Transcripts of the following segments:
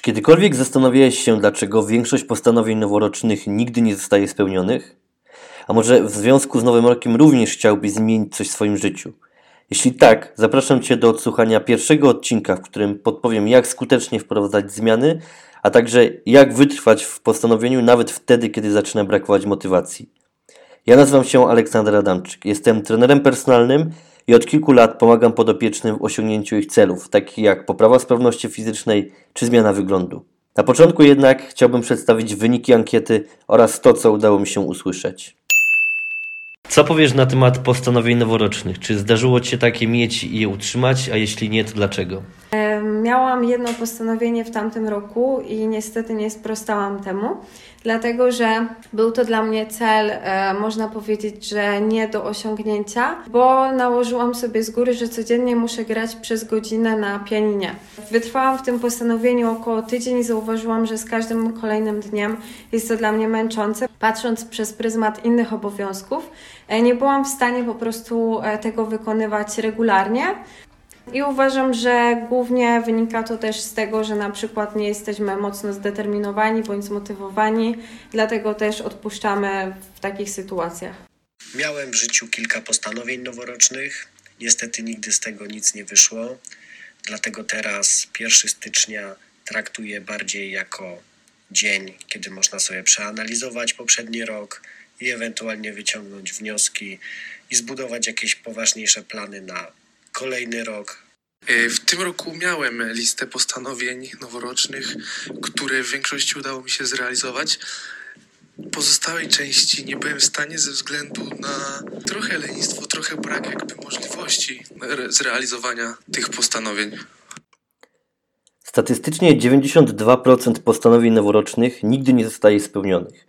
Czy kiedykolwiek zastanawiałeś się, dlaczego większość postanowień noworocznych nigdy nie zostaje spełnionych? A może w związku z Nowym Rokiem również chciałbyś zmienić coś w swoim życiu? Jeśli tak, zapraszam Cię do odsłuchania pierwszego odcinka, w którym podpowiem, jak skutecznie wprowadzać zmiany, a także jak wytrwać w postanowieniu nawet wtedy, kiedy zaczyna brakować motywacji. Ja nazywam się Aleksander Adamczyk. Jestem trenerem personalnym i od kilku lat pomagam podopiecznym w osiągnięciu ich celów, takich jak poprawa sprawności fizycznej czy zmiana wyglądu. Na początku jednak chciałbym przedstawić wyniki ankiety oraz to, co udało mi się usłyszeć. Co powiesz na temat postanowień noworocznych? Czy zdarzyło Ci się takie mieć i je utrzymać, a jeśli nie, to dlaczego? Miałam jedno postanowienie w tamtym roku i niestety nie sprostałam temu, dlatego że był to dla mnie cel, e, można powiedzieć, że nie do osiągnięcia, bo nałożyłam sobie z góry, że codziennie muszę grać przez godzinę na pianinie. Wytrwałam w tym postanowieniu około tydzień i zauważyłam, że z każdym kolejnym dniem jest to dla mnie męczące. Patrząc przez pryzmat innych obowiązków, e, nie byłam w stanie po prostu e, tego wykonywać regularnie. I uważam, że głównie wynika to też z tego, że na przykład nie jesteśmy mocno zdeterminowani bądź zmotywowani, dlatego też odpuszczamy w takich sytuacjach. Miałem w życiu kilka postanowień noworocznych. Niestety nigdy z tego nic nie wyszło. Dlatego teraz 1 stycznia traktuję bardziej jako dzień, kiedy można sobie przeanalizować poprzedni rok i ewentualnie wyciągnąć wnioski i zbudować jakieś poważniejsze plany na kolejny rok. E, w tym roku miałem listę postanowień noworocznych, które w większości udało mi się zrealizować. Pozostałej części nie byłem w stanie ze względu na trochę lenistwo, trochę brak jakby możliwości zrealizowania tych postanowień. Statystycznie 92% postanowień noworocznych nigdy nie zostaje spełnionych.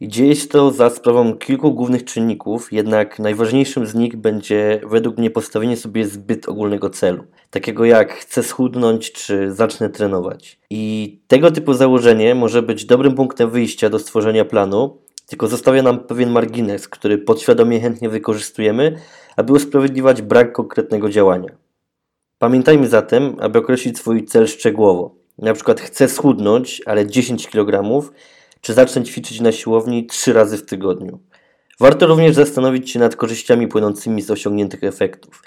I dzieje się to za sprawą kilku głównych czynników, jednak najważniejszym z nich będzie według mnie postawienie sobie zbyt ogólnego celu, takiego jak chcę schudnąć czy zacznę trenować. I tego typu założenie może być dobrym punktem wyjścia do stworzenia planu, tylko zostawia nam pewien margines, który podświadomie chętnie wykorzystujemy, aby usprawiedliwiać brak konkretnego działania. Pamiętajmy zatem, aby określić swój cel szczegółowo. Na przykład chcę schudnąć, ale 10 kg, czy zacznę ćwiczyć na siłowni trzy razy w tygodniu. Warto również zastanowić się nad korzyściami płynącymi z osiągniętych efektów.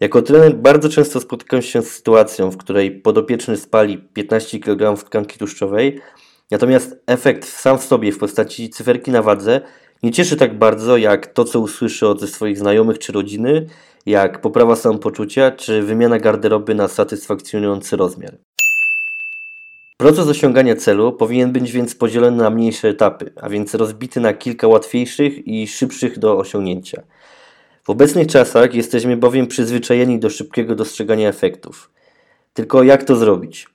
Jako trener bardzo często spotykam się z sytuacją, w której podopieczny spali 15 kg tkanki tłuszczowej, natomiast efekt sam w sobie w postaci cyferki na wadze nie cieszy tak bardzo jak to, co usłyszy od swoich znajomych czy rodziny, jak poprawa samopoczucia czy wymiana garderoby na satysfakcjonujący rozmiar. Proces osiągania celu powinien być więc podzielony na mniejsze etapy, a więc rozbity na kilka łatwiejszych i szybszych do osiągnięcia. W obecnych czasach jesteśmy bowiem przyzwyczajeni do szybkiego dostrzegania efektów. Tylko jak to zrobić?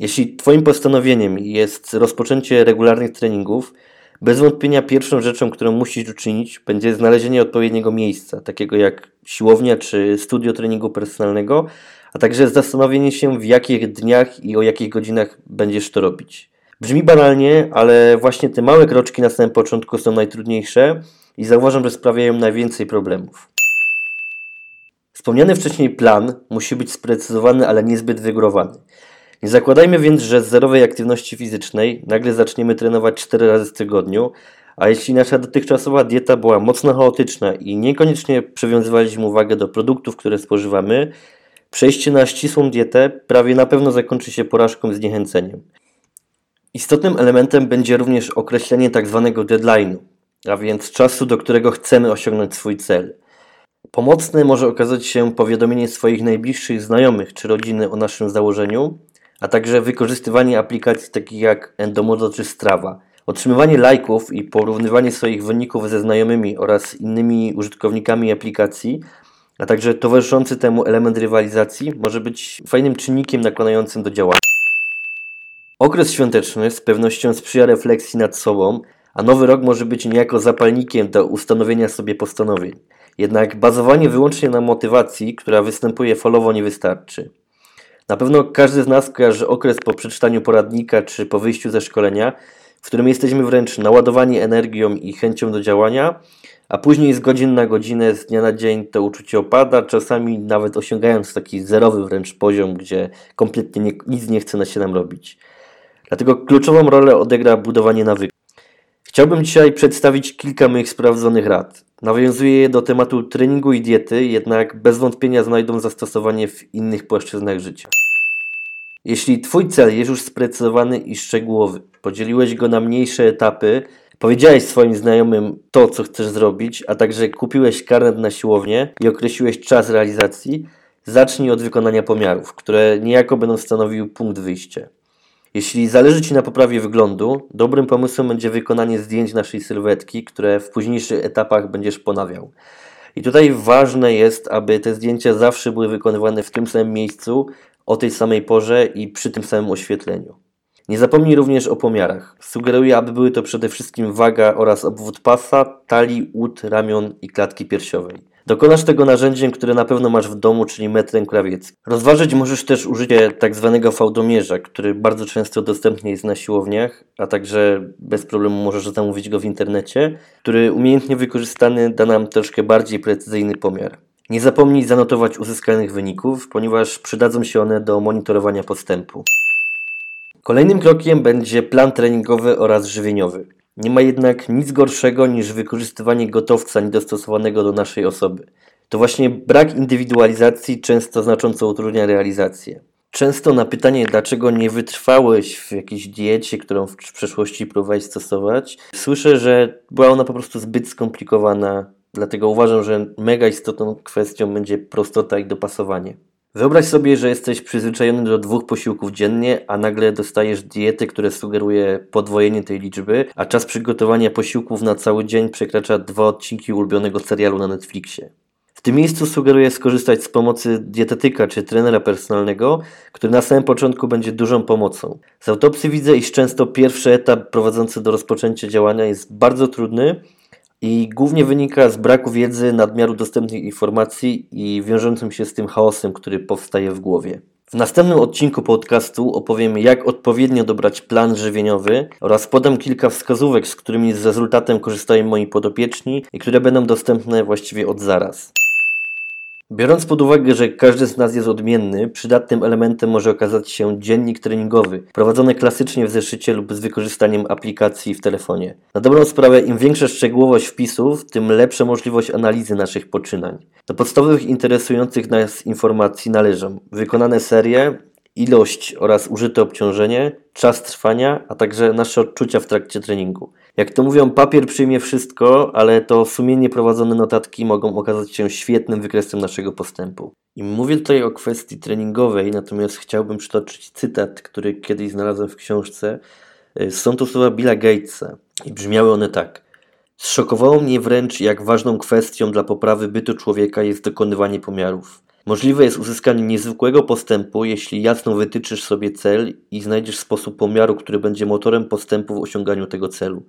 Jeśli Twoim postanowieniem jest rozpoczęcie regularnych treningów, bez wątpienia pierwszą rzeczą, którą musisz uczynić, będzie znalezienie odpowiedniego miejsca, takiego jak siłownia czy studio treningu personalnego, a także zastanowienie się, w jakich dniach i o jakich godzinach będziesz to robić. Brzmi banalnie, ale właśnie te małe kroczki na samym początku są najtrudniejsze i zauważam, że sprawiają najwięcej problemów. Wspomniany wcześniej plan musi być sprecyzowany, ale niezbyt wygórowany. Nie zakładajmy więc, że z zerowej aktywności fizycznej nagle zaczniemy trenować 4 razy w tygodniu, a jeśli nasza dotychczasowa dieta była mocno chaotyczna i niekoniecznie przywiązywaliśmy uwagę do produktów, które spożywamy, Przejście na ścisłą dietę prawie na pewno zakończy się porażką i zniechęceniem. Istotnym elementem będzie również określenie tzw. Tak deadline'u, a więc czasu, do którego chcemy osiągnąć swój cel. Pomocne może okazać się powiadomienie swoich najbliższych znajomych czy rodziny o naszym założeniu, a także wykorzystywanie aplikacji takich jak Endomodo czy Strava. Otrzymywanie lajków i porównywanie swoich wyników ze znajomymi oraz innymi użytkownikami aplikacji a także towarzyszący temu element rywalizacji może być fajnym czynnikiem nakłaniającym do działania. Okres świąteczny z pewnością sprzyja refleksji nad sobą, a nowy rok może być niejako zapalnikiem do ustanowienia sobie postanowień. Jednak bazowanie wyłącznie na motywacji, która występuje falowo, nie wystarczy. Na pewno każdy z nas kojarzy okres po przeczytaniu poradnika czy po wyjściu ze szkolenia, w którym jesteśmy wręcz naładowani energią i chęcią do działania, a później z godzin na godzinę, z dnia na dzień to uczucie opada, czasami nawet osiągając taki zerowy wręcz poziom, gdzie kompletnie nie, nic nie chce na się nam robić. Dlatego kluczową rolę odegra budowanie nawyków. Chciałbym dzisiaj przedstawić kilka moich sprawdzonych rad. Nawiązuję je do tematu treningu i diety, jednak bez wątpienia znajdą zastosowanie w innych płaszczyznach życia. Jeśli Twój cel jest już sprecyzowany i szczegółowy, podzieliłeś go na mniejsze etapy, powiedziałeś swoim znajomym to, co chcesz zrobić, a także kupiłeś karnet na siłownię i określiłeś czas realizacji, zacznij od wykonania pomiarów, które niejako będą stanowiły punkt wyjścia. Jeśli zależy Ci na poprawie wyglądu, dobrym pomysłem będzie wykonanie zdjęć naszej sylwetki, które w późniejszych etapach będziesz ponawiał. I tutaj ważne jest, aby te zdjęcia zawsze były wykonywane w tym samym miejscu, o tej samej porze i przy tym samym oświetleniu. Nie zapomnij również o pomiarach. Sugeruję, aby były to przede wszystkim waga oraz obwód pasa, talii, ud, ramion i klatki piersiowej. Dokonasz tego narzędziem, które na pewno masz w domu, czyli metrem krawieckim. Rozważyć możesz też użycie tak zwanego fałdomierza, który bardzo często dostępny jest na siłowniach, a także bez problemu możesz zamówić go w internecie, który umiejętnie wykorzystany da nam troszkę bardziej precyzyjny pomiar. Nie zapomnij zanotować uzyskanych wyników, ponieważ przydadzą się one do monitorowania postępu. Kolejnym krokiem będzie plan treningowy oraz żywieniowy. Nie ma jednak nic gorszego niż wykorzystywanie gotowca niedostosowanego do naszej osoby. To właśnie brak indywidualizacji często znacząco utrudnia realizację. Często na pytanie, dlaczego nie wytrwałeś w jakiejś diecie, którą w przeszłości próbowałeś stosować, słyszę, że była ona po prostu zbyt skomplikowana, dlatego uważam, że mega istotną kwestią będzie prostota i dopasowanie. Wyobraź sobie, że jesteś przyzwyczajony do dwóch posiłków dziennie, a nagle dostajesz dietę, która sugeruje podwojenie tej liczby, a czas przygotowania posiłków na cały dzień przekracza dwa odcinki ulubionego serialu na Netflixie. W tym miejscu sugeruję skorzystać z pomocy dietetyka czy trenera personalnego, który na samym początku będzie dużą pomocą. Z autopsji widzę, iż często pierwszy etap prowadzący do rozpoczęcia działania jest bardzo trudny, i głównie wynika z braku wiedzy, nadmiaru dostępnych informacji i wiążącym się z tym chaosem, który powstaje w głowie. W następnym odcinku podcastu opowiem, jak odpowiednio dobrać plan żywieniowy oraz podam kilka wskazówek, z którymi z rezultatem korzystają moi podopieczni i które będą dostępne właściwie od zaraz. Biorąc pod uwagę, że każdy z nas jest odmienny, przydatnym elementem może okazać się dziennik treningowy, prowadzony klasycznie w zeszycie lub z wykorzystaniem aplikacji w telefonie. Na dobrą sprawę, im większa szczegółowość wpisów, tym lepsza możliwość analizy naszych poczynań. Do podstawowych interesujących nas informacji należą wykonane serie, ilość oraz użyte obciążenie, czas trwania, a także nasze odczucia w trakcie treningu. Jak to mówią, papier przyjmie wszystko, ale to sumiennie prowadzone notatki mogą okazać się świetnym wykresem naszego postępu. I mówię tutaj o kwestii treningowej, natomiast chciałbym przytoczyć cytat, który kiedyś znalazłem w książce. Są to słowa Billa Gatesa i brzmiały one tak. Zszokowało mnie wręcz, jak ważną kwestią dla poprawy bytu człowieka jest dokonywanie pomiarów. Możliwe jest uzyskanie niezwykłego postępu, jeśli jasno wytyczysz sobie cel i znajdziesz sposób pomiaru, który będzie motorem postępu w osiąganiu tego celu.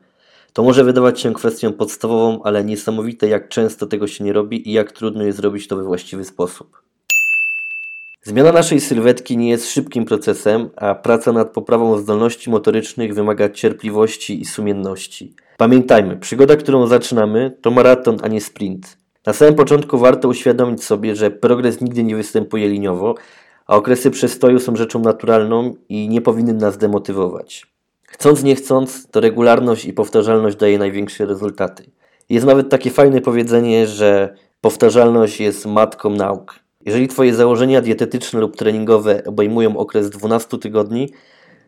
To może wydawać się kwestią podstawową, ale niesamowite jak często tego się nie robi i jak trudno jest zrobić to we właściwy sposób. Zmiana naszej sylwetki nie jest szybkim procesem, a praca nad poprawą zdolności motorycznych wymaga cierpliwości i sumienności. Pamiętajmy, przygoda, którą zaczynamy, to maraton, a nie sprint. Na samym początku warto uświadomić sobie, że progres nigdy nie występuje liniowo, a okresy przestoju są rzeczą naturalną i nie powinny nas demotywować. Chcąc nie chcąc, to regularność i powtarzalność daje największe rezultaty. Jest nawet takie fajne powiedzenie, że powtarzalność jest matką nauk. Jeżeli Twoje założenia dietetyczne lub treningowe obejmują okres 12 tygodni,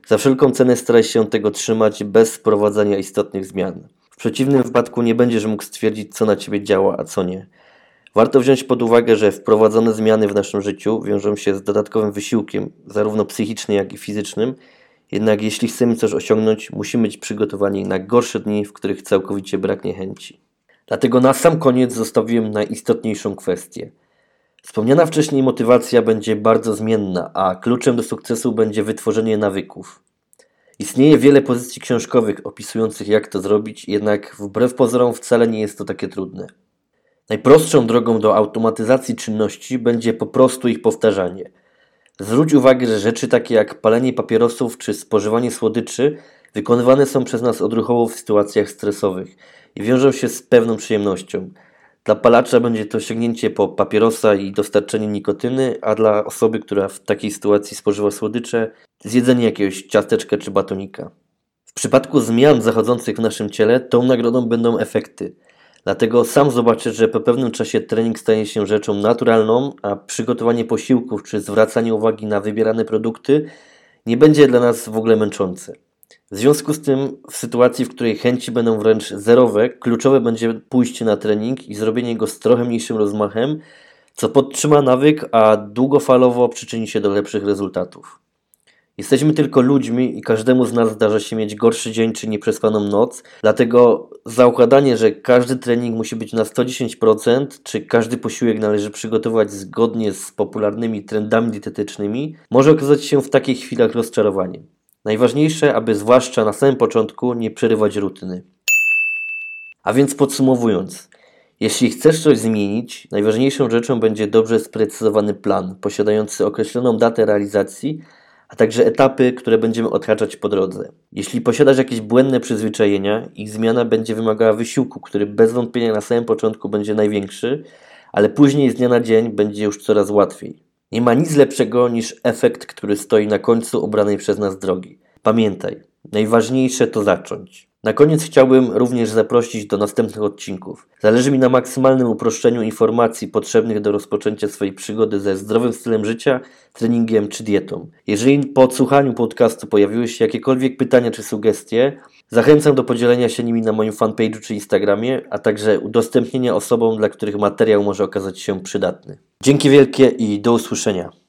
za wszelką cenę staraj się tego trzymać bez wprowadzania istotnych zmian. Przeciwnym wypadku nie będziesz mógł stwierdzić, co na Ciebie działa, a co nie. Warto wziąć pod uwagę, że wprowadzone zmiany w naszym życiu wiążą się z dodatkowym wysiłkiem, zarówno psychicznym, jak i fizycznym, jednak jeśli chcemy coś osiągnąć, musimy być przygotowani na gorsze dni, w których całkowicie braknie chęci. Dlatego na sam koniec zostawiłem najistotniejszą kwestię. Wspomniana wcześniej motywacja będzie bardzo zmienna, a kluczem do sukcesu będzie wytworzenie nawyków. Istnieje wiele pozycji książkowych opisujących jak to zrobić, jednak wbrew pozorom wcale nie jest to takie trudne. Najprostszą drogą do automatyzacji czynności będzie po prostu ich powtarzanie – Zwróć uwagę, że rzeczy takie jak palenie papierosów czy spożywanie słodyczy wykonywane są przez nas odruchowo w sytuacjach stresowych i wiążą się z pewną przyjemnością. Dla palacza będzie to sięgnięcie po papierosa i dostarczenie nikotyny, a dla osoby, która w takiej sytuacji spożywa słodycze, zjedzenie jakiegoś ciasteczka czy batonika. W przypadku zmian zachodzących w naszym ciele, tą nagrodą będą efekty. Dlatego sam zobaczę, że po pewnym czasie trening stanie się rzeczą naturalną, a przygotowanie posiłków czy zwracanie uwagi na wybierane produkty nie będzie dla nas w ogóle męczące. W związku z tym, w sytuacji, w której chęci będą wręcz zerowe, kluczowe będzie pójście na trening i zrobienie go z trochę mniejszym rozmachem, co podtrzyma nawyk, a długofalowo przyczyni się do lepszych rezultatów. Jesteśmy tylko ludźmi i każdemu z nas zdarza się mieć gorszy dzień czy nieprzespaną noc, dlatego zaukładanie, że każdy trening musi być na 110%, czy każdy posiłek należy przygotować zgodnie z popularnymi trendami dietetycznymi, może okazać się w takich chwilach rozczarowaniem. Najważniejsze, aby zwłaszcza na samym początku nie przerywać rutyny. A więc podsumowując, jeśli chcesz coś zmienić, najważniejszą rzeczą będzie dobrze sprecyzowany plan, posiadający określoną datę realizacji, a także etapy, które będziemy odhaczać po drodze. Jeśli posiadasz jakieś błędne przyzwyczajenia, ich zmiana będzie wymagała wysiłku, który bez wątpienia na samym początku będzie największy, ale później z dnia na dzień będzie już coraz łatwiej. Nie ma nic lepszego niż efekt, który stoi na końcu obranej przez nas drogi. Pamiętaj, najważniejsze to zacząć. Na koniec chciałbym również zaprosić do następnych odcinków. Zależy mi na maksymalnym uproszczeniu informacji potrzebnych do rozpoczęcia swojej przygody ze zdrowym stylem życia, treningiem czy dietą. Jeżeli po odsłuchaniu podcastu pojawiły się jakiekolwiek pytania czy sugestie, zachęcam do podzielenia się nimi na moim fanpage'u czy Instagramie, a także udostępnienia osobom, dla których materiał może okazać się przydatny. Dzięki wielkie i do usłyszenia.